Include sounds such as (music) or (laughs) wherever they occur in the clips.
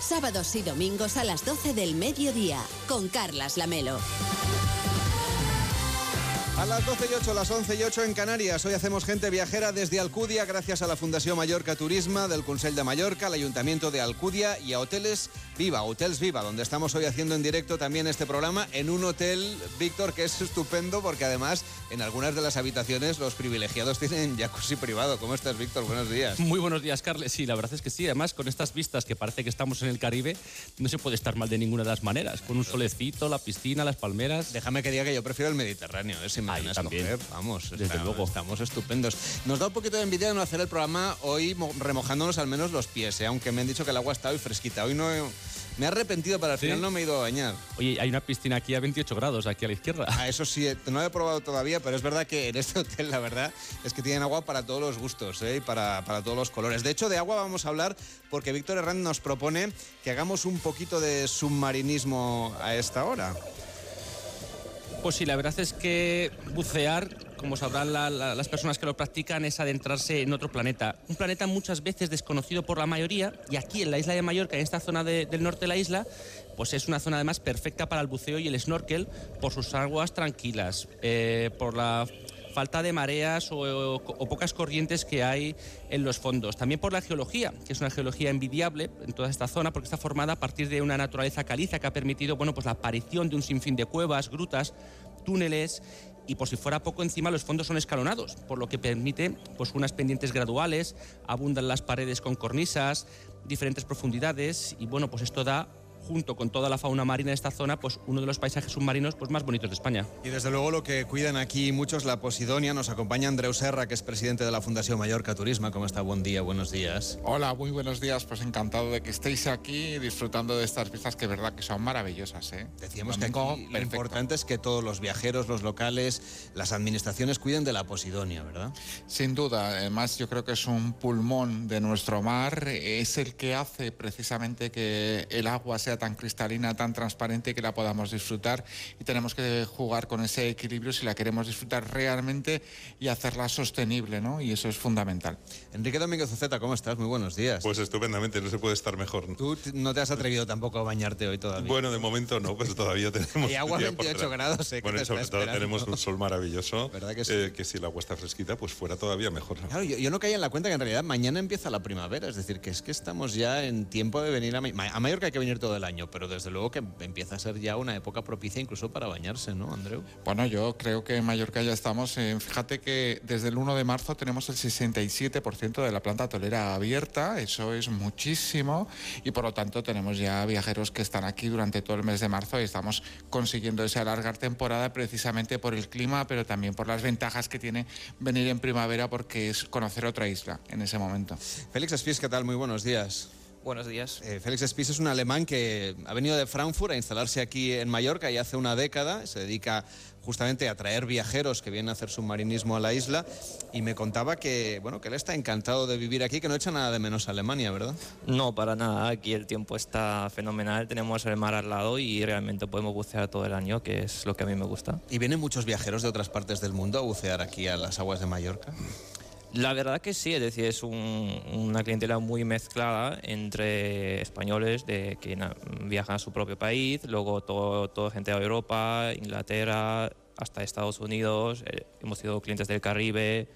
Sábados y domingos a las 12 del mediodía, con Carlas Lamelo. A las 12 y 8, las 11 y 8 en Canarias. Hoy hacemos gente viajera desde Alcudia gracias a la Fundación Mallorca Turisma, del Consell de Mallorca, al Ayuntamiento de Alcudia y a Hoteles Viva, Hotels Viva, donde estamos hoy haciendo en directo también este programa en un hotel, Víctor, que es estupendo porque además en algunas de las habitaciones los privilegiados tienen jacuzzi privado. ¿Cómo estás, Víctor? Buenos días. Muy buenos días, Carles. Sí, la verdad es que sí. Además, con estas vistas que parece que estamos en el Caribe, no se puede estar mal de ninguna de las maneras. Con un solecito, la piscina, las palmeras. Déjame que diga que yo prefiero el Mediterráneo, ¿eh? si me Ahí también. Vamos, Desde está- luego. Estamos estupendos. Nos da un poquito de envidia no hacer el programa hoy mo- remojándonos al menos los pies, ¿eh? aunque me han dicho que el agua está hoy fresquita. Hoy no he- me he arrepentido, pero al ¿Sí? final no me he ido a bañar. Oye, hay una piscina aquí a 28 grados, aquí a la izquierda. Ah, eso sí, eh, no lo he probado todavía, pero es verdad que en este hotel la verdad es que tienen agua para todos los gustos ¿eh? y para, para todos los colores. De hecho, de agua vamos a hablar porque Víctor Herrán nos propone que hagamos un poquito de submarinismo a esta hora. Pues sí, la verdad es que bucear, como sabrán la- la- las personas que lo practican, es adentrarse en otro planeta. Un planeta muchas veces desconocido por la mayoría y aquí en la isla de Mallorca, en esta zona de- del norte de la isla, pues es una zona además perfecta para el buceo y el snorkel por sus aguas tranquilas, eh, por la falta de mareas o, o- pocas corrientes que hay en los fondos. También por la geología, que es una geología envidiable en toda esta zona porque está formada a partir de una naturaleza caliza que ha permitido bueno, pues la aparición de un sinfín de cuevas, grutas, túneles y por si fuera poco encima los fondos son escalonados, por lo que permite pues unas pendientes graduales, abundan las paredes con cornisas, diferentes profundidades y bueno, pues esto da junto con toda la fauna marina de esta zona, pues uno de los paisajes submarinos pues más bonitos de España. Y desde luego lo que cuidan aquí muchos, la Posidonia, nos acompaña Andreu Serra, que es presidente de la Fundación Mallorca Turismo. ¿Cómo está? Buen día, buenos días. Hola, muy buenos días. Pues encantado de que estéis aquí disfrutando de estas vistas que es verdad que son maravillosas. ¿eh? Decíamos que aquí lo perfecto. importante es que todos los viajeros, los locales, las administraciones cuiden de la Posidonia, ¿verdad? Sin duda, además yo creo que es un pulmón de nuestro mar, es el que hace precisamente que el agua sea tan cristalina, tan transparente que la podamos disfrutar y tenemos que jugar con ese equilibrio si la queremos disfrutar realmente y hacerla sostenible, ¿no? Y eso es fundamental. Enrique Domínguez Uceta, ¿cómo estás? Muy buenos días. Pues estupendamente, no se puede estar mejor. Tú no te has atrevido tampoco a bañarte hoy todavía. Bueno, de momento no, pues todavía (laughs) tenemos. Y agua un día por 28 delante. grados, ¿eh? Bueno, sobre todo tenemos un sol maravilloso. (laughs) ¿Verdad que sí? eh, que si el agua está fresquita, pues fuera todavía mejor. Claro, yo, yo no caía en la cuenta que en realidad mañana empieza la primavera, es decir, que es que estamos ya en tiempo de venir a, Ma- a Mallorca hay que venir todo el año, pero desde luego que empieza a ser ya una época propicia incluso para bañarse, ¿no, Andreu? Bueno, yo creo que en Mallorca ya estamos. eh, fíjate que desde el 1 de marzo tenemos el 67% de la planta tolera abierta, eso es muchísimo, y por lo tanto tenemos ya viajeros que están aquí durante todo el mes de marzo y estamos consiguiendo esa alargar temporada precisamente por el clima, pero también por las ventajas que tiene venir en primavera porque es conocer otra isla en ese momento. Félix Spies, ¿qué tal? Muy buenos días. Buenos días. Eh, Félix Spies es un alemán que ha venido de Frankfurt a instalarse aquí en Mallorca y hace una década se dedica justamente a traer viajeros que vienen a hacer submarinismo a la isla y me contaba que, bueno, que él está encantado de vivir aquí, que no echa nada de menos a Alemania, ¿verdad? No, para nada. Aquí el tiempo está fenomenal. Tenemos el mar al lado y realmente podemos bucear todo el año, que es lo que a mí me gusta. ¿Y vienen muchos viajeros de otras partes del mundo a bucear aquí a las aguas de Mallorca? La verdad que sí, es decir, es un- una clientela muy mezclada entre españoles de que viajan a su propio país, luego todo, toda gente de Europa, Inglaterra, hasta Estados Unidos. eh, hemos sido clientes del Caribe,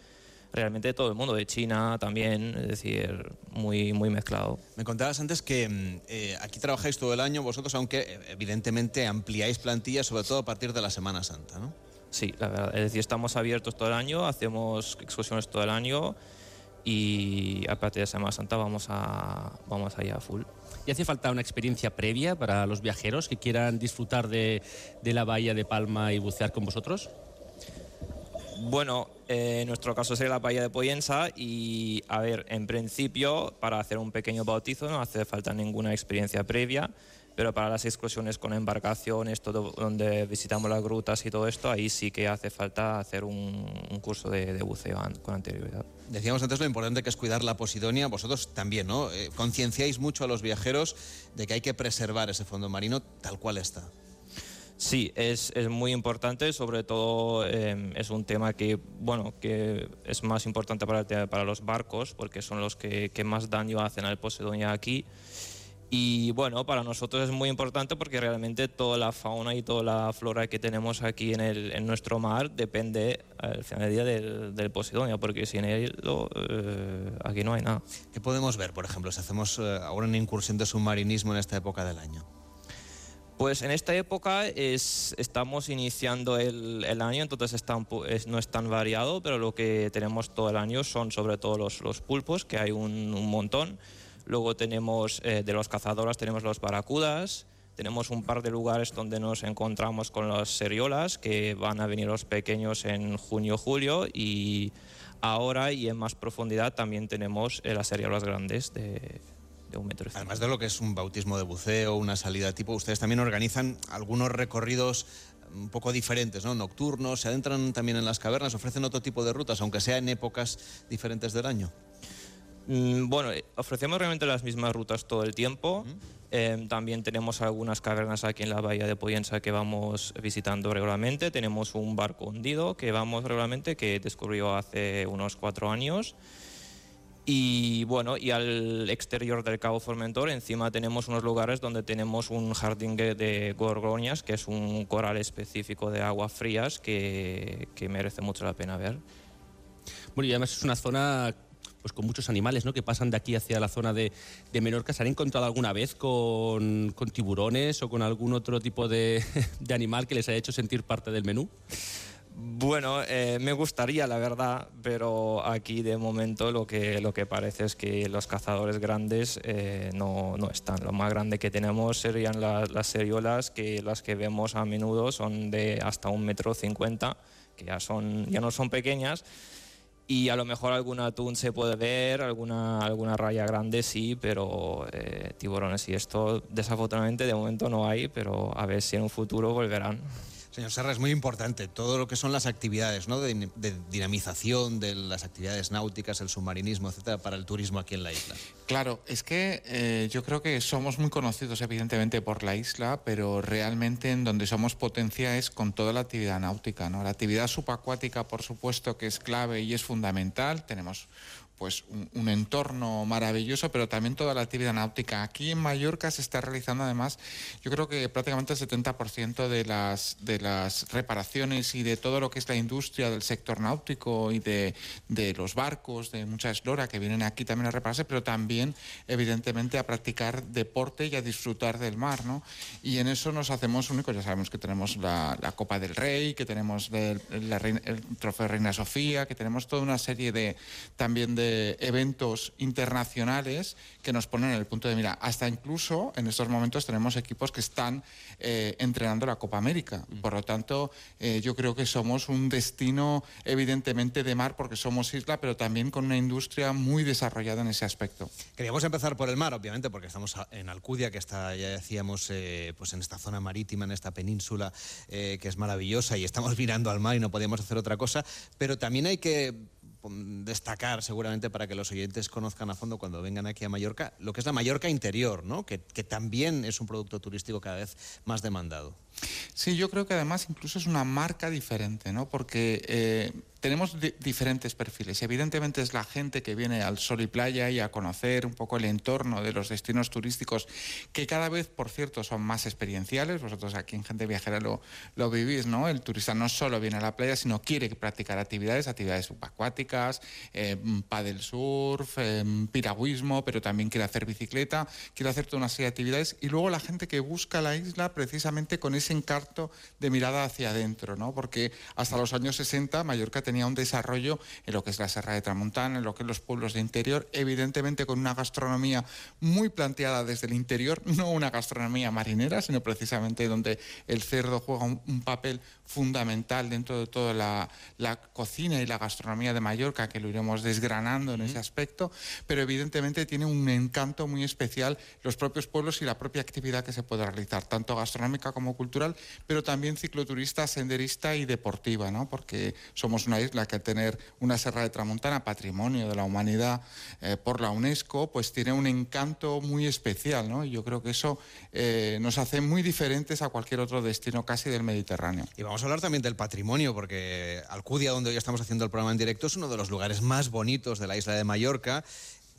realmente todo el mundo, de China también, es decir, muy, muy mezclado. Me contabas antes que mm, eh, aquí trabajáis todo el año vosotros, aunque eh, evidentemente ampliáis plantillas, sobre todo a partir de la Semana Santa, ¿no? Sí, la verdad. Es decir, estamos abiertos todo el año, hacemos excursiones todo el año y a partir de Semana Santa vamos a vamos allá a full. ¿Y hace falta una experiencia previa para los viajeros que quieran disfrutar de, de la bahía de Palma y bucear con vosotros? Bueno, eh, en nuestro caso sería la bahía de Poyensa y, a ver, en principio, para hacer un pequeño bautizo no hace falta ninguna experiencia previa, pero para las excursiones con embarcaciones, todo donde visitamos las grutas y todo esto, ahí sí que hace falta hacer un, un curso de, de buceo an- con anterioridad. Decíamos antes lo importante que es cuidar la Posidonia, vosotros también, ¿no? Eh, concienciáis mucho a los viajeros de que hay que preservar ese fondo marino tal cual está. Sí, es, es muy importante, sobre todo eh, es un tema que, bueno, que es más importante para, para los barcos, porque son los que, que más daño hacen al Posidonia aquí. Y bueno, para nosotros es muy importante porque realmente toda la fauna y toda la flora que tenemos aquí en, el, en nuestro mar depende al final del día del, del Posidonia, porque sin él eh, aquí no hay nada. ¿Qué podemos ver, por ejemplo, si hacemos eh, ahora una incursión de submarinismo en esta época del año? Pues en esta época es, estamos iniciando el, el año, entonces es- no es tan variado, pero lo que tenemos todo el año son sobre todo los, los pulpos, que hay un, un montón. Luego tenemos eh, de los cazadores, tenemos los baracudas, tenemos un par de lugares donde nos encontramos con las seriolas, que van a venir los pequeños en junio-julio, y ahora y en más profundidad también tenemos eh, las seriolas grandes de, de un metro. Además de lo que es un bautismo de buceo, una salida tipo, ustedes también organizan algunos recorridos un poco diferentes, ¿no? Nocturnos, se adentran también en las cavernas, ofrecen otro tipo de rutas, aunque sea en épocas diferentes del año. Mm, Bueno, eh, ofrecemos realmente las mismas rutas todo el tiempo. Eh, también tenemos algunas cavernas aquí en la bahía de Poyensa que vamos visitando regularmente. Tenemos un barco hundido que vamos regularmente, que descubrió hace unos cuatro años. Y bueno, y al exterior del Cabo Formentor encima tenemos unos lugares donde tenemos un jardín de- de gorgonias, que es un coral específico de aguas frías que, que merece mucho la pena ver. Bueno, y además es una zona pues con muchos animales, ¿no? Que pasan de aquí hacia la zona de, de Menorca. ¿Se han encontrado alguna vez con, con tiburones o con algún otro tipo (laughs) de, animal que les haya hecho sentir parte del menú? Bueno, eh, me gustaría, la verdad, pero aquí de momento lo que, lo que parece es que los cazadores grandes eh, no, no están. Lo más grande que tenemos serían la- las seriolas, que las que vemos a menudo son de hasta un metro cincuenta, que ya, son, ya no son pequeñas. Y a lo mejor algún atún se puede ver, alguna, alguna raya grande sí, pero eh, tiburones y esto desafortunadamente de momento no hay, pero a ver si en un futuro volverán. Señor Serra, es muy importante todo lo que son las actividades ¿no? de, dinamización de las actividades náuticas, el submarinismo, etcétera, para el turismo aquí en la isla. Claro, es que eh, yo creo que somos muy conocidos evidentemente por la isla, pero realmente en donde somos potencia es con toda la actividad náutica. ¿no? La actividad subacuática, por supuesto, que es clave y es fundamental. Tenemos pues un, entorno maravilloso, pero también toda la actividad náutica. Aquí en Mallorca se está realizando además, yo creo que prácticamente el 70% de las, de las reparaciones y de todo lo que es la industria del sector náutico y de, de los barcos, de mucha eslora que vienen aquí también a repararse, pero también evidentemente a practicar deporte y a disfrutar del mar. ¿no? Y en eso nos hacemos únicos, ya sabemos que tenemos la, Copa del Rey, que tenemos del- la el Trofeo Reina Sofía, que tenemos toda una serie de también de eventos internacionales que nos ponen en el punto de mira. Hasta incluso en estos momentos tenemos equipos que están eh, entrenando la Copa América. Por lo tanto, eh, yo creo que somos un destino evidentemente de mar porque somos isla, pero también con una industria muy desarrollada en ese aspecto. Queríamos empezar por el mar, obviamente, porque estamos en Alcudia, que está, ya decíamos, eh, pues en esta zona marítima, en esta península, eh, que es maravillosa y estamos (laughs) mirando al mar y no podíamos hacer otra cosa. Pero también hay que destacar, seguramente, para que los oyentes conozcan a fondo cuando vengan aquí a Mallorca, lo que es la Mallorca interior, ¿no? que, que también es un producto turístico cada vez más demandado. Sí, yo creo que además incluso es una marca diferente, ¿no? Porque eh, tenemos di- diferentes perfiles. Evidentemente es la gente que viene al sol y playa y a conocer un poco el entorno de los destinos turísticos, que cada vez, por cierto, son más experienciales. Vosotros aquí en Gente Viajera lo, lo vivís, ¿no? El turista no solo viene a la playa, sino quiere practicar actividades, actividades subacuáticas, eh, paddle surf, eh, piragüismo, pero también quiere hacer bicicleta, quiere hacer toda una serie de actividades. Y luego la gente que busca la isla precisamente con ese encarto de mirada hacia adentro, ¿no? Porque hasta los años 60 Mallorca tenía un desarrollo en lo que es la Serra de Tramontana, en lo que es los pueblos de interior, evidentemente con una gastronomía muy planteada desde el interior, no una gastronomía marinera, sino precisamente donde el cerdo juega un, un papel fundamental dentro de toda la, la cocina y la gastronomía de Mallorca, que lo iremos desgranando en ese aspecto, pero evidentemente tiene un encanto muy especial los propios pueblos y la propia actividad que se puede realizar, tanto gastronómica como cultural pero también cicloturista, senderista y deportiva, ¿no? porque somos una isla que tener una Serra de Tramontana, patrimonio de la humanidad eh, por la UNESCO, pues tiene un encanto muy especial. ¿no? Y yo creo que eso eh, nos hace muy diferentes a cualquier otro destino casi del Mediterráneo. Y vamos a hablar también del patrimonio, porque Alcudia, donde hoy estamos haciendo el programa en directo, es uno de los lugares más bonitos de la isla de Mallorca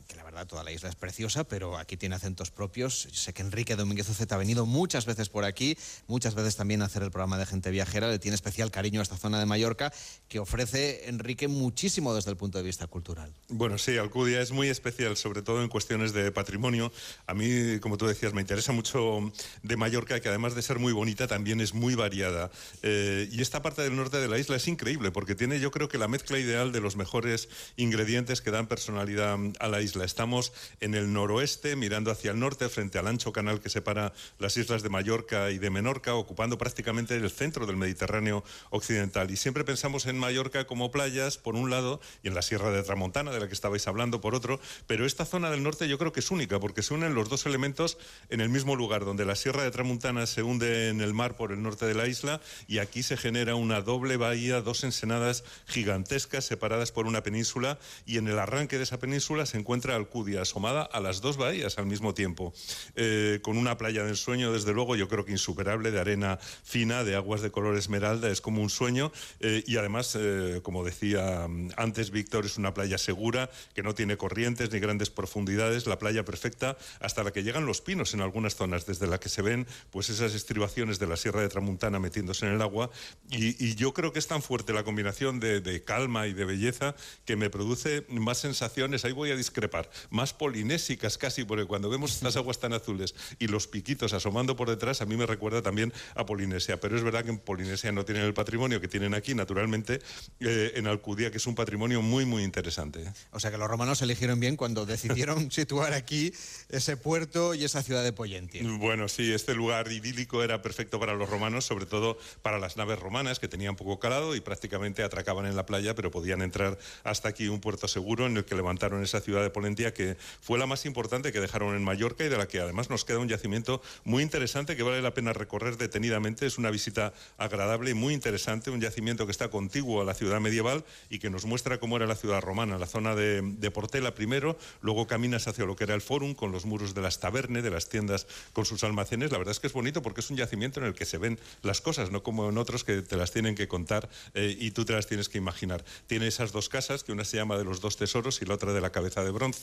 que la verdad toda la isla es preciosa, pero aquí tiene acentos propios. Yo sé que Enrique Domínguez Oceta ha venido muchas veces por aquí, muchas veces también a hacer el programa de Gente Viajera, le tiene especial cariño a esta zona de Mallorca, que ofrece, Enrique, muchísimo desde el punto de vista cultural. Bueno, sí, Alcudia es muy especial, sobre todo en cuestiones de patrimonio. A mí, como tú decías, me interesa mucho de Mallorca, que además de ser muy bonita, también es muy variada. Eh, y esta parte del norte de la isla es increíble, porque tiene yo creo que la mezcla ideal de los mejores ingredientes que dan personalidad a la isla. Estamos en el noroeste, mirando hacia el norte, frente al ancho canal que separa las islas de Mallorca y de Menorca, ocupando prácticamente el centro del Mediterráneo occidental. Y siempre pensamos en Mallorca como playas, por un lado, y en la Sierra de Tramontana, de la que estabais hablando, por otro. Pero esta zona del norte yo creo que es única, porque se unen los dos elementos en el mismo lugar, donde la Sierra de Tramontana se hunde en el mar por el norte de la isla, y aquí se genera una doble bahía, dos ensenadas gigantescas separadas por una península, y en el arranque de esa península se encuentra Alcudia, asomada a las dos bahías al mismo tiempo, eh, con una playa del sueño, desde luego, yo creo que insuperable, de arena fina, de aguas de color esmeralda, es como un sueño, eh, y además, eh, como decía mm, antes Víctor, es una playa segura, que no tiene corrientes ni grandes profundidades, la playa perfecta, hasta la que llegan los pinos en algunas zonas, desde la que se ven pues esas estribaciones de la Sierra de Tramuntana metiéndose en el agua, y, yo creo que es tan fuerte la combinación de, de calma y de belleza que me produce más sensaciones, ahí voy a discrepar más polinésicas casi, porque cuando vemos (laughs) estas aguas tan azules y los piquitos asomando por detrás, a mí me recuerda también a Polinesia. Pero es verdad que en Polinesia no tienen el patrimonio que tienen aquí, naturalmente, eh, en Alcudia, que es un patrimonio muy, muy interesante. ¿eh? O sea que los romanos eligieron bien cuando decidieron (laughs) situar aquí ese puerto y esa ciudad de Poyentia. Bueno, sí, este lugar idílico era perfecto para los romanos, sobre todo para las naves romanas que tenían poco calado y prácticamente atracaban en la playa, pero podían entrar hasta aquí un puerto seguro en el que levantaron esa ciudad de Que fue la más importante que dejaron en Mallorca y de la que además nos queda un yacimiento muy interesante que vale la pena recorrer detenidamente. Es una visita agradable y muy interesante, un yacimiento que está contiguo a la ciudad medieval y que nos muestra cómo era la ciudad romana, la zona de, Portela primero, luego caminas hacia lo que era el Fórum con los muros de las tabernes, de las tiendas con sus almacenes. La verdad es que es bonito porque es un yacimiento en el que se ven las cosas, no como en otros que te las tienen que contar eh, y tú te las tienes que imaginar. Tiene esas dos casas, que una se llama de los dos tesoros y la otra de la cabeza de bronce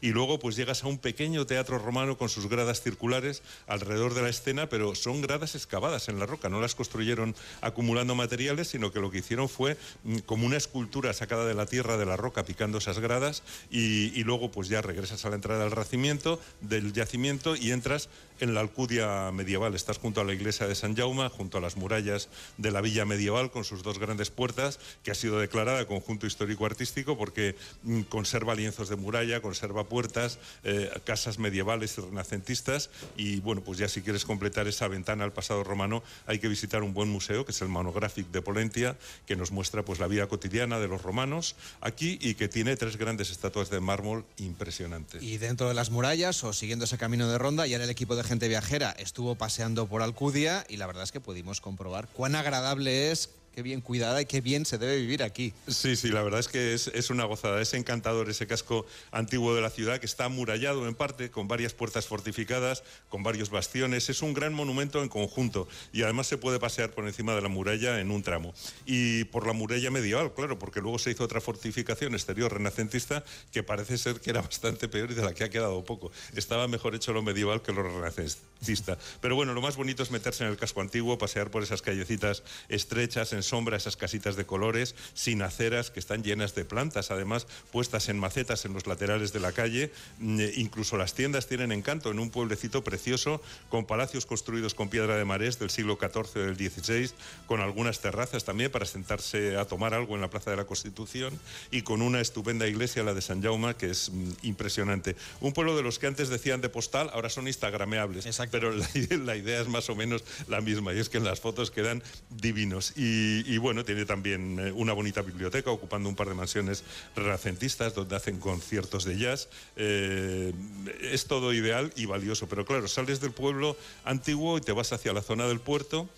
y luego pues llegas a un pequeño teatro romano con sus gradas circulares alrededor de la escena, pero son gradas excavadas en la roca, no las construyeron acumulando materiales, sino que lo que hicieron fue mm, como una escultura sacada de la tierra de la roca picando esas gradas y, luego pues ya regresas a la entrada del yacimiento, del yacimiento y entras en la Alcudia medieval. Estás junto a la iglesia de San Jaume, junto a las murallas de la villa medieval con sus dos grandes puertas, que ha sido declarada conjunto histórico-artístico porque mm, conserva lienzos de muralla, conserva puertas, eh, casas medievales y renacentistas. Y bueno, pues ya si quieres completar esa ventana al pasado romano, hay que visitar un buen museo, que es el Monographic de Polentia, que nos muestra pues la vida cotidiana de los romanos aquí y que tiene tres grandes estatuas de mármol impresionantes. Y dentro de las murallas o siguiendo ese camino de ronda, ya en el equipo de gente viajera estuvo paseando por Alcudia y la verdad es que pudimos comprobar cuán agradable es qué bien cuidada y qué bien se debe vivir aquí. Sí, sí, la verdad es que es, una gozada. Es encantador ese casco antiguo de la ciudad que está amurallado en parte, con varias puertas fortificadas, con varios bastiones. Es un gran monumento en conjunto y además se puede pasear por encima de la muralla en un tramo. Y por la muralla medieval, claro, porque luego se hizo otra fortificación exterior renacentista que parece ser que era bastante peor y de la que ha quedado poco. Estaba mejor hecho lo medieval que lo renacentista. Pero bueno, lo más bonito es meterse en el casco antiguo, pasear por esas callecitas estrechas, en sombra esas casitas de colores, sin aceras, que están llenas de plantas, además puestas en macetas en los laterales de la calle. Mm, eh, incluso las tiendas tienen encanto en un pueblecito precioso, con palacios construidos con piedra de marés del siglo XIV o del XVI, con algunas terrazas también para sentarse a tomar algo en la Plaza de la Constitución y con una estupenda iglesia, la de San Jaume, que es mm, impresionante. Un pueblo de los que antes decían de postal, ahora son instagrameables, pero la, (laughs) la idea es más o menos la misma y es que en las fotos quedan divinos. Y Y, bueno, tiene también eh, una bonita biblioteca ocupando un par de mansiones renacentistas donde hacen conciertos de jazz. Eh, es todo ideal y valioso, pero claro, sales del pueblo antiguo y te vas hacia la zona del puerto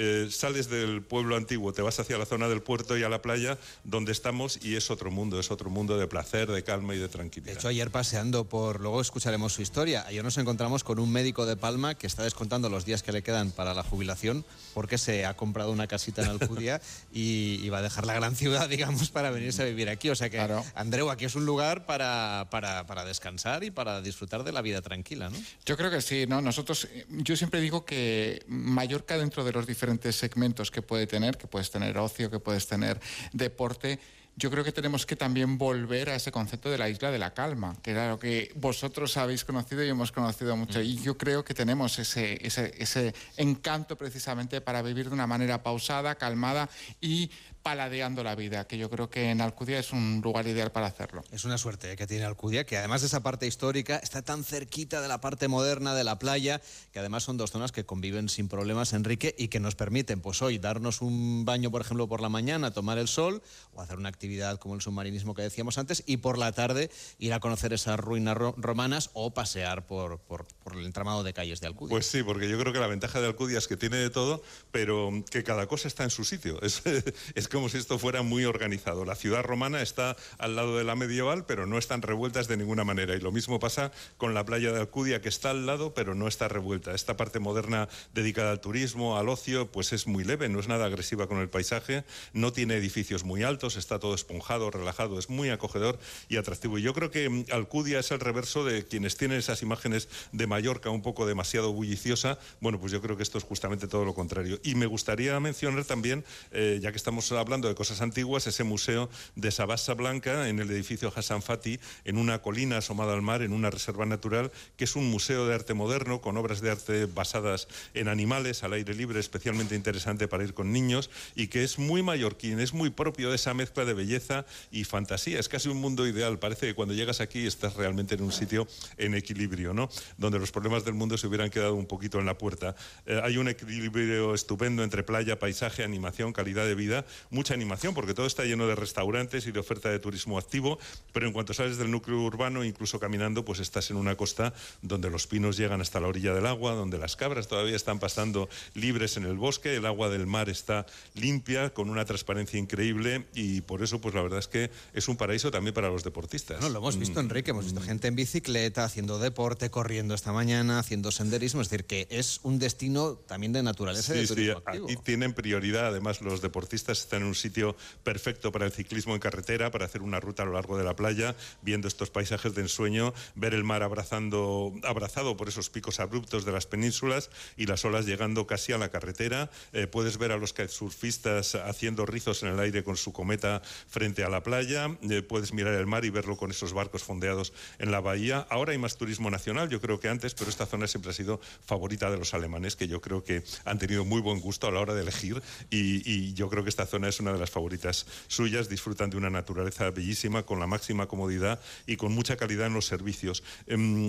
eh, sales del pueblo antiguo, te vas hacia la zona del puerto y a la playa donde estamos y es otro mundo, es otro mundo de placer, de calma y de tranquilidad. De hecho, ayer paseando por, luego escucharemos su historia, ayer nos encontramos con un médico de Palma que está descontando los días que le quedan para la jubilación porque se ha comprado una casita en Alcudia (laughs) y, va a dejar la gran ciudad, (laughs) digamos, para venirse a vivir aquí. O sea que, Andreu, aquí es un lugar para, para, para, descansar y para disfrutar de la vida tranquila, ¿no? Yo creo que sí, ¿no? Nosotros, yo siempre digo que Mallorca dentro de los diferentes diferentes segmentos que puede tener, que puedes tener ocio, que puedes tener deporte, yo creo que tenemos que también volver a ese concepto de la isla de la calma, que era lo que vosotros habéis conocido y hemos conocido mucho. Y yo creo que tenemos ese, ese, ese encanto precisamente para vivir de una manera pausada, calmada y paladeando la vida, que yo creo que en Alcudia es un lugar ideal para hacerlo. Es una suerte que tiene Alcudia, que además de esa parte histórica está tan cerquita de la parte moderna de la playa, que además son dos zonas que conviven sin problemas, Enrique, y que nos permiten, pues hoy, darnos un baño, por ejemplo, por la mañana, tomar el sol, o hacer una actividad como el submarinismo que decíamos antes, y por la tarde ir a conocer esas ruinas romanas o pasear por, por, el entramado de calles de Alcudia. Pues sí, porque yo creo que la ventaja de Alcudia es que tiene de todo, pero que cada cosa está en su sitio. Es, (laughs) es como si esto fuera muy organizado. La ciudad romana está al lado de la medieval, pero no están revueltas de ninguna manera. Y lo mismo pasa con la playa de Alcudia, que está al lado, pero no está revuelta. Esta parte moderna dedicada al turismo, al ocio, pues es muy leve, no es nada agresiva con el paisaje, no tiene edificios muy altos, está todo esponjado, relajado, es muy acogedor y atractivo. Y yo creo que mm, Alcudia es el reverso de quienes tienen esas imágenes de Mallorca un poco demasiado bulliciosa. Bueno, pues yo creo que esto es justamente todo lo contrario. Y me gustaría mencionar también, eh, ya que estamos hablando de cosas antiguas, ese museo de Sabasa Blanca en el edificio Hassan Fati, en una colina asomada al mar, en una reserva natural, que es un museo de arte moderno con obras de arte basadas en animales al aire libre, especialmente interesante para ir con niños y que es muy mallorquín, es muy propio de esa mezcla de belleza y fantasía. Es casi un mundo ideal. Parece que cuando llegas aquí estás realmente en un sitio en equilibrio, ¿no? Donde los problemas del mundo se hubieran quedado un poquito en la puerta. Eh, hay un equilibrio estupendo entre playa, paisaje, animación, calidad de vida, mucha animación, porque todo está lleno de restaurantes y de oferta de turismo activo, pero en cuanto sales del núcleo urbano, incluso caminando, pues estás en una costa donde los pinos llegan hasta la orilla del agua, donde las cabras todavía están pasando libres en el bosque, el agua del mar está limpia, con una transparencia increíble y por eso, pues la verdad es que es un paraíso también para los deportistas. No, lo hemos visto, mm. Enrique, hemos visto gente en bicicleta, haciendo deporte, corriendo esta mañana, haciendo senderismo, es decir, que es un destino también de naturaleza y de turismo sí, tienen prioridad, además los deportistas están en un sitio perfecto para el ciclismo en carretera, para hacer una ruta a lo largo de la playa, viendo estos paisajes de ensueño, ver el mar abrazando, abrazado por esos picos abruptos de las penínsulas y las olas llegando casi a la carretera. Eh, puedes ver a los kitesurfistas haciendo rizos en el aire con su cometa frente a la playa. Eh, puedes mirar el mar y verlo con esos barcos fondeados en la bahía. Ahora hay más turismo nacional, yo creo que antes, pero esta zona siempre ha sido favorita de los alemanes, que yo creo que han tenido muy buen gusto a la hora de elegir y, y yo creo que esta zona es una de las favoritas suyas, disfrutan de una naturaleza bellísima, con la máxima comodidad y con mucha calidad en los servicios. Em,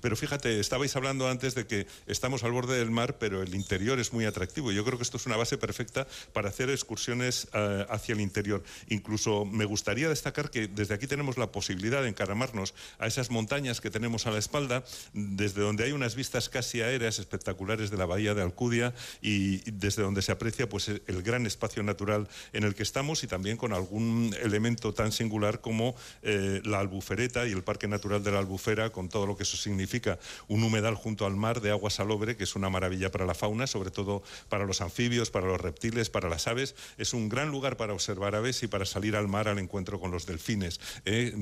pero fíjate, estabais hablando antes de que estamos al borde del mar, pero el interior es muy atractivo. Yo creo que esto es una base perfecta para hacer excursiones eh, hacia el interior. Incluso me gustaría destacar que desde aquí tenemos la posibilidad de encaramarnos a esas montañas que tenemos a la espalda, desde donde hay unas vistas casi aéreas espectaculares de la bahía de Alcudia y desde donde se aprecia pues, el gran espacio natural en el que estamos y también con algún elemento tan singular como eh, la albufereta y el Parque Natural de la Albufera, con todo lo que eso significa. Un humedal junto al mar de agua salobre, que es una maravilla para la fauna, sobre todo para los anfibios, para los reptiles, para las aves. Es un gran lugar para observar aves y para salir al mar al encuentro con los delfines. ¿eh?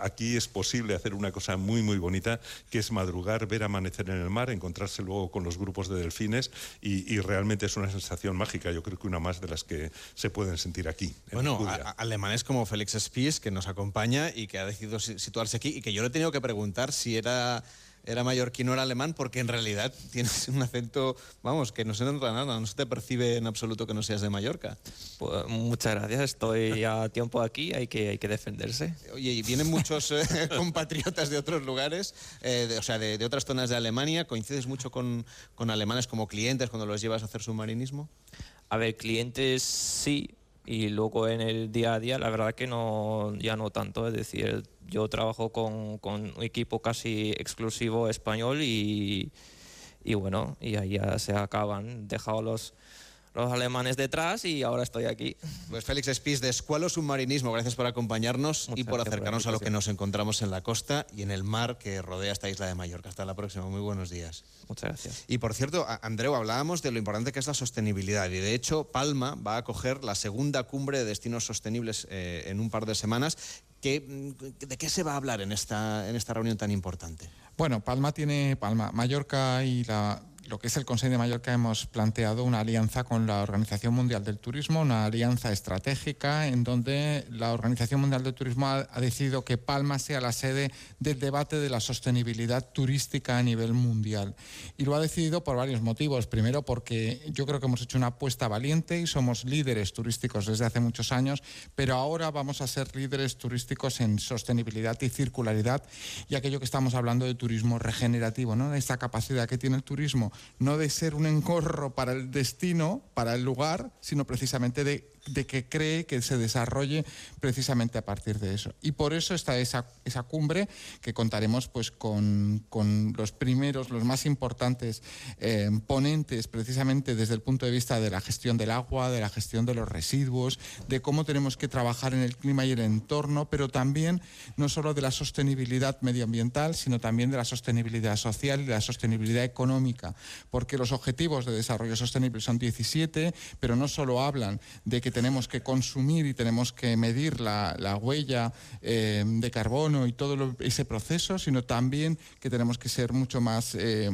Aquí es posible hacer una cosa muy, muy bonita, que es madrugar, ver amanecer en el mar, encontrarse luego con los grupos de delfines y, y realmente es una sensación mágica. Yo creo que una más de las que se pueden sentir aquí. Bueno, alemanes como Félix Spies, que nos acompaña y que ha decidido situarse aquí y que yo le he tenido que preguntar si era era mallorquino, era alemán, porque en realidad (laughs) tienes un acento, vamos, que no se nota nada, no se te percibe en absoluto que no seas de Mallorca. Pues, muchas gracias, estoy a tiempo aquí, hay que, hay que defenderse. Oye, y vienen muchos eh, (laughs) compatriotas de otros lugares, eh, o sea, de, otras zonas de Alemania, ¿coincides mucho con, con alemanes como clientes cuando los llevas a hacer submarinismo? A ver, clientes sí, y luego en el día a día la verdad que no ya no tanto. Es decir yo trabajo con, con un equipo casi exclusivo español y, y bueno y ahí ya se acaban. Dejado los los alemanes detrás y ahora estoy aquí. Pues Félix Espís de Escualo Submarinismo, gracias por acompañarnos y por acercarnos a lo que nos encontramos en la costa y en el mar que rodea esta isla de Mallorca. Hasta la próxima, muy buenos días. Muchas gracias. Y por cierto, Andreu, hablábamos de lo importante que es la sostenibilidad y de hecho Palma va a acoger la segunda cumbre de destinos sostenibles eh, en un par de semanas. ¿De qué se va a hablar en esta, en esta reunión tan importante? Bueno, Palma tiene, Palma, Mallorca y la lo que es el Consejo de Mallorca hemos planteado una alianza con la Organización Mundial del Turismo, una alianza estratégica en donde la Organización Mundial del Turismo ha, decidido que Palma sea la sede del debate de la sostenibilidad turística a nivel mundial. Y lo ha decidido por varios motivos. Primero, porque yo creo que hemos hecho una apuesta valiente y somos líderes turísticos desde hace muchos años, pero ahora vamos a ser líderes turísticos en sostenibilidad y circularidad y aquello que estamos hablando de turismo regenerativo, ¿no? esta capacidad que tiene el turismo no de ser un engorro para el destino, para el lugar, sino precisamente de de que cree que se desarrolle precisamente a partir de eso. Y por eso está esa, esa cumbre que contaremos pues con, los primeros, los más importantes eh, ponentes precisamente desde el punto de vista de la gestión del agua, de la gestión de los residuos, de cómo tenemos que trabajar en el clima y el entorno, pero también no solo de la sostenibilidad medioambiental, sino también de la sostenibilidad social y de la sostenibilidad económica, porque los objetivos de desarrollo sostenible son 17, pero no solo hablan de que tenemos que consumir y tenemos que medir la, huella eh, de carbono y todo ese proceso, sino también que tenemos que ser mucho más... Eh,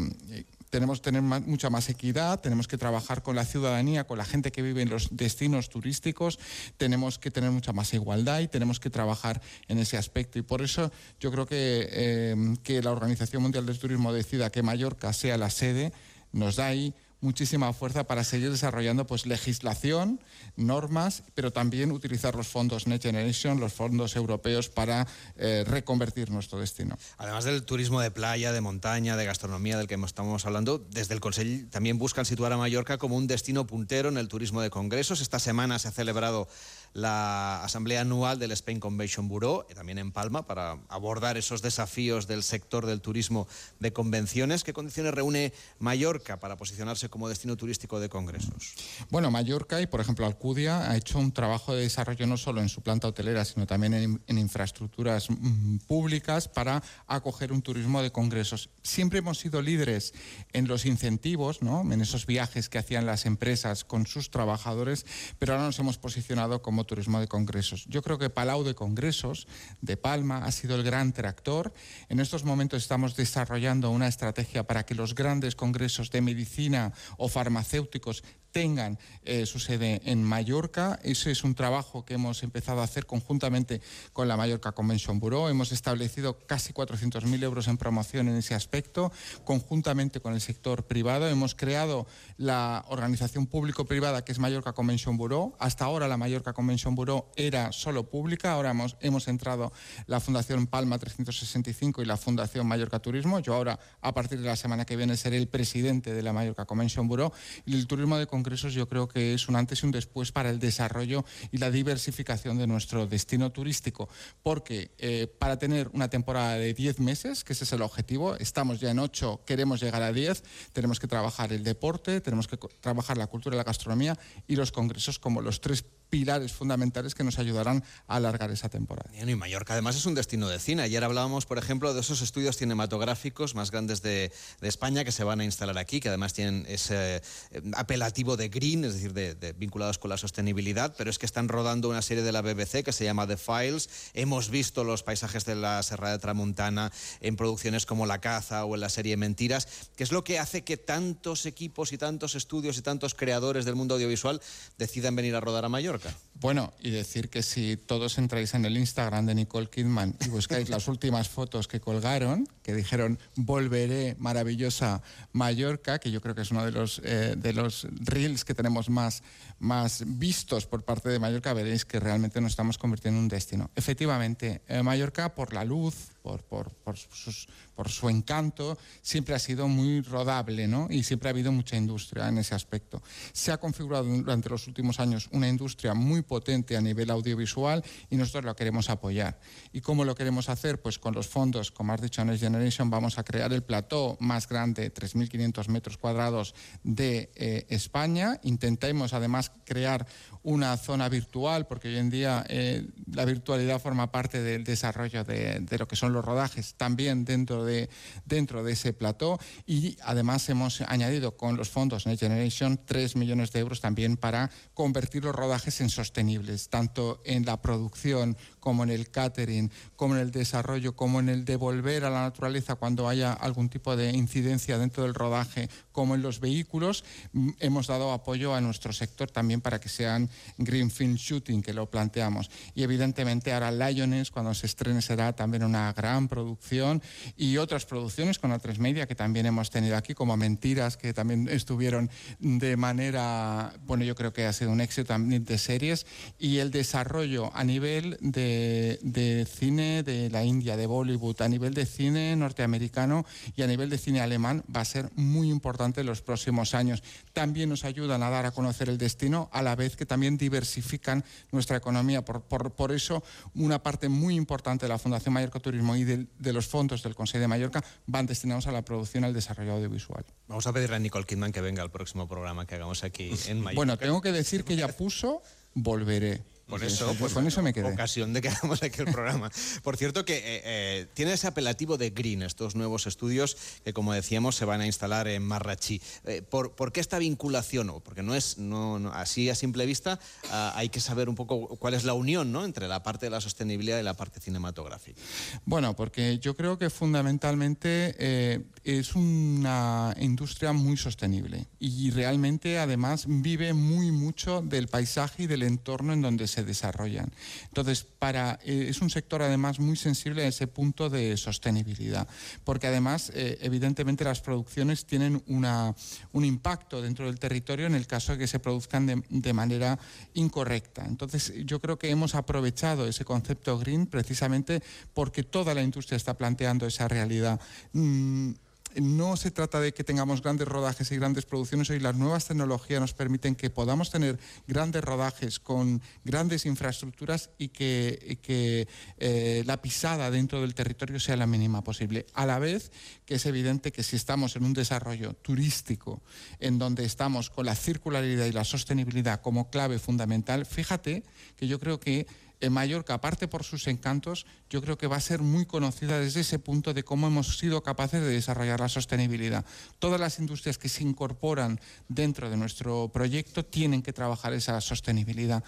tenemos que tener mucha más equidad, tenemos que trabajar con la ciudadanía, con la gente que vive en los destinos turísticos, tenemos que tener mucha más igualdad y tenemos que trabajar en ese aspecto. Y por eso yo creo que, eh, que la Organización Mundial del Turismo decida que Mallorca sea la sede, nos da ahí muchísima fuerza para seguir desarrollando pues, legislación, normas, pero también utilizar los fondos Next Generation, los fondos europeos para eh, reconvertir nuestro destino. Además del turismo de playa, de montaña, de gastronomía del que estamos hablando, desde el Consejo también buscan situar a Mallorca como un destino puntero en el turismo de congresos. Esta semana se ha celebrado la asamblea anual del Spain Convention Bureau, también en Palma, para abordar esos desafíos del sector del turismo de convenciones. ¿Qué condiciones reúne Mallorca para posicionarse como destino turístico de congresos? Bueno, Mallorca y, por ejemplo, Alcudia ha hecho un trabajo de desarrollo no solo en su planta hotelera, sino también en, infraestructuras mm, públicas para acoger un turismo de congresos. Siempre hemos sido líderes en los incentivos, ¿no? en esos viajes que hacían las empresas con sus trabajadores, pero ahora nos hemos posicionado como turismo de congresos. Yo creo que Palau de Congresos de Palma ha sido el gran tractor. En estos momentos estamos desarrollando una estrategia para que los grandes congresos de medicina o farmacéuticos tengan eh, su sede en Mallorca. Ese es un trabajo que hemos empezado a hacer conjuntamente con la Mallorca Convention Bureau. Hemos establecido casi 400.000 euros en promoción en ese aspecto, conjuntamente con el sector privado. Hemos creado la organización público-privada que es Mallorca Convention Bureau. Hasta ahora la Mallorca Convention Bureau era solo pública. Ahora hemos, hemos entrado la Fundación Palma 365 y la Fundación Mallorca Turismo. Yo ahora, a partir de la semana que viene, seré el presidente de la Mallorca Convention Bureau. Y el turismo de congresos yo creo que es un antes y un después para el desarrollo y la diversificación de nuestro destino turístico, porque eh, para tener una temporada de 10 meses, que ese es el objetivo, estamos ya en 8, queremos llegar a 10, tenemos que trabajar el deporte, tenemos que trabajar la cultura y la gastronomía y los congresos como los tres pilares fundamentales que nos ayudarán a alargar esa temporada. y Mallorca además es un destino de cine. Ayer hablábamos, por ejemplo, de esos estudios cinematográficos más grandes de, España que se van a instalar aquí, que además tienen ese eh, apelativo de green, es decir, de, vinculados con la sostenibilidad, pero es que están rodando una serie de la BBC que se llama The Files. Hemos visto los paisajes de la Serra de Tramontana en producciones como La Caza o en la serie Mentiras, que es lo que hace que tantos equipos y tantos estudios y tantos creadores del mundo audiovisual decidan venir a rodar a Mallorca. Bueno, y decir que si todos entráis en el Instagram de Nicole Kidman y buscáis las últimas fotos que colgaron, que dijeron volveré maravillosa Mallorca, que yo creo que es uno de los, eh, de los reels que tenemos más, más vistos por parte de Mallorca, veréis que realmente nos estamos convirtiendo en un destino. Efectivamente, eh, Mallorca por la luz, por, por, por, sus, por su encanto, siempre ha sido muy rodable ¿no? y siempre ha habido mucha industria en ese aspecto. Se ha configurado durante los últimos años una industria muy potente a nivel audiovisual y nosotros lo queremos apoyar. ¿Y cómo lo queremos hacer? Pues con los fondos, como has dicho, Next Generation, vamos a crear el plató más grande, 3.500 metros cuadrados de eh, España. Intentemos además crear una zona virtual, porque hoy en día eh, la virtualidad forma parte del desarrollo de, lo que son los rodajes, también dentro de, dentro de ese plató. Y además hemos añadido con los fondos Next Generation 3 millones de euros también para convertir los rodajes en sostenibles, tanto en la producción como en el catering, como en el desarrollo, como en el devolver a la naturaleza cuando haya algún tipo de incidencia dentro del rodaje, como en los vehículos. Mm, hemos dado apoyo a nuestro sector también para que sean Greenfield Shooting, que lo planteamos. Y evidentemente ahora Lions, cuando se estrene, será también una gran producción. Y otras producciones con otras media que también hemos tenido aquí, como Mentiras, que también estuvieron de manera, bueno, yo creo que ha sido un éxito también de series. Y el desarrollo a nivel de, de cine de la India, de Bollywood, a nivel de cine norteamericano y a nivel de cine alemán va a ser muy importante en los próximos años. También nos ayudan a dar a conocer el destino, a la vez que también diversifican nuestra economía. Por, por, eso, una parte muy importante de la Fundación Mallorca Turismo y de, los fondos del Consejo de Mallorca van destinados a la producción y al desarrollo audiovisual. Vamos a pedirle a Nicole Kidman que venga al próximo programa que hagamos aquí en Mallorca. Bueno, tengo que decir que ya puso Volveré. Por eso, pues, con eso me quedé. Ocasión de que (laughs) hagamos aquí el programa. Por cierto, que eh, eh, tiene ese apelativo de Green, estos nuevos estudios que, como decíamos, se van a instalar en Marrachí. Eh, ¿por, qué esta vinculación? Porque no es no, así a simple vista, ah, hay que saber un poco cuál es la unión ¿no? entre la parte de la sostenibilidad y la parte cinematográfica. Bueno, porque yo creo que fundamentalmente es una industria muy sostenible y realmente, además, vive muy mucho del paisaje y del entorno en donde se se desarrollan. Entonces, para, eh, es un sector además muy sensible a ese punto de sostenibilidad, porque además, eh, evidentemente, las producciones tienen una, un impacto dentro del territorio en el caso de que se produzcan de, de manera incorrecta. Entonces, yo creo que hemos aprovechado ese concepto green precisamente porque toda la industria está planteando esa realidad. Mm, no se trata de que tengamos grandes rodajes y grandes producciones. Hoy las nuevas tecnologías nos permiten que podamos tener grandes rodajes con grandes infraestructuras y que, eh, la pisada dentro del territorio sea la mínima posible. A la vez que es evidente que si estamos en un desarrollo turístico en donde estamos con la circularidad y la sostenibilidad como clave fundamental, fíjate que yo creo que en Mallorca, aparte por sus encantos, yo creo que va a ser muy conocida desde ese punto de cómo hemos sido capaces de desarrollar la sostenibilidad. Todas las industrias que se incorporan dentro de nuestro proyecto tienen que trabajar esa sostenibilidad.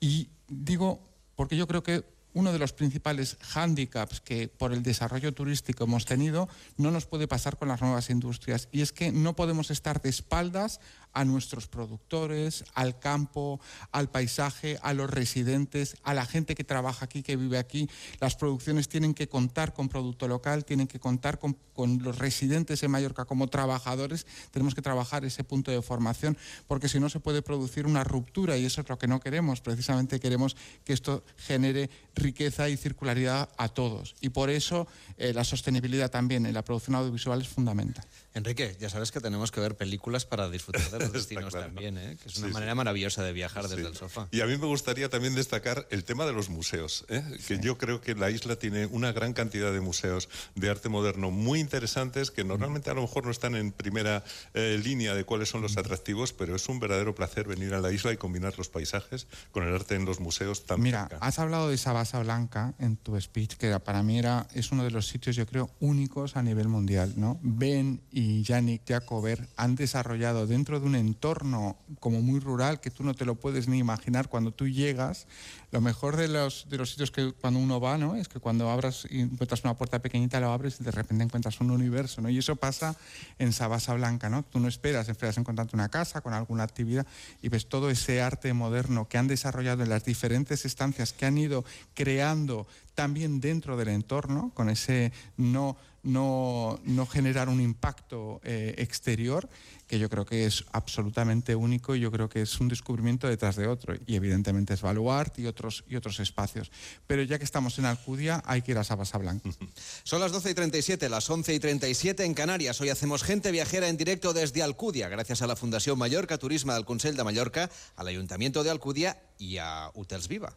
Y digo, porque yo creo que uno de los principales hándicaps que por el desarrollo turístico hemos tenido no nos puede pasar con las nuevas industrias y es que no podemos estar de espaldas a nuestros productores, al campo, al paisaje, a los residentes, a la gente que trabaja aquí, que vive aquí. Las producciones tienen que contar con producto local, tienen que contar con, los residentes en Mallorca como trabajadores. Tenemos que trabajar ese punto de formación porque si no se puede producir una ruptura y eso es lo que no queremos. Precisamente queremos que esto genere riqueza y circularidad a todos. Y por eso eh, la sostenibilidad también en la producción audiovisual es fundamental. Enrique, ya sabes que tenemos que ver películas para disfrutar de los (laughs) destinos también, ¿eh? que es una manera maravillosa de viajar desde el sofá. Y a mí me gustaría también destacar el tema de los museos, ¿eh? que yo creo que la isla tiene una gran cantidad de museos de arte moderno muy interesantes que normalmente a lo mejor no están en primera eh, línea de cuáles son los atractivos, pero es un verdadero placer venir a la isla y combinar los paisajes con el arte en los museos también. Mira, has hablado de esa basa blanca en tu speech, que para mí era, es uno de los sitios, yo creo, únicos a nivel mundial. ¿no? Ven y y Yannick Jacober han desarrollado dentro de un entorno como muy rural que tú no te lo puedes ni imaginar cuando tú llegas. Lo mejor de los, de los sitios que cuando uno va, ¿no? Es que cuando abras y encuentras una puerta pequeñita, lo abres y de repente encuentras un universo, ¿no? Y eso pasa en Sabasa Blanca, ¿no? Tú no esperas, esperas encontrarte una casa con alguna actividad y ves todo ese arte moderno que han desarrollado en las diferentes estancias que han ido creando también dentro del entorno, con ese no, no, no generar un impacto eh, exterior, que yo creo que es absolutamente único y yo creo que es un descubrimiento detrás de otro. Y evidentemente es Baluart y otros, y otros espacios. Pero ya que estamos en Alcudia, hay que ir a Sabasa Blanca. (laughs) Son las 12 y 37, las 11 y 37 en Canarias. Hoy hacemos gente viajera en directo desde Alcudia, gracias a la Fundación Mallorca Turismo del Consell de Mallorca, al Ayuntamiento de Alcudia y a Hotels Viva.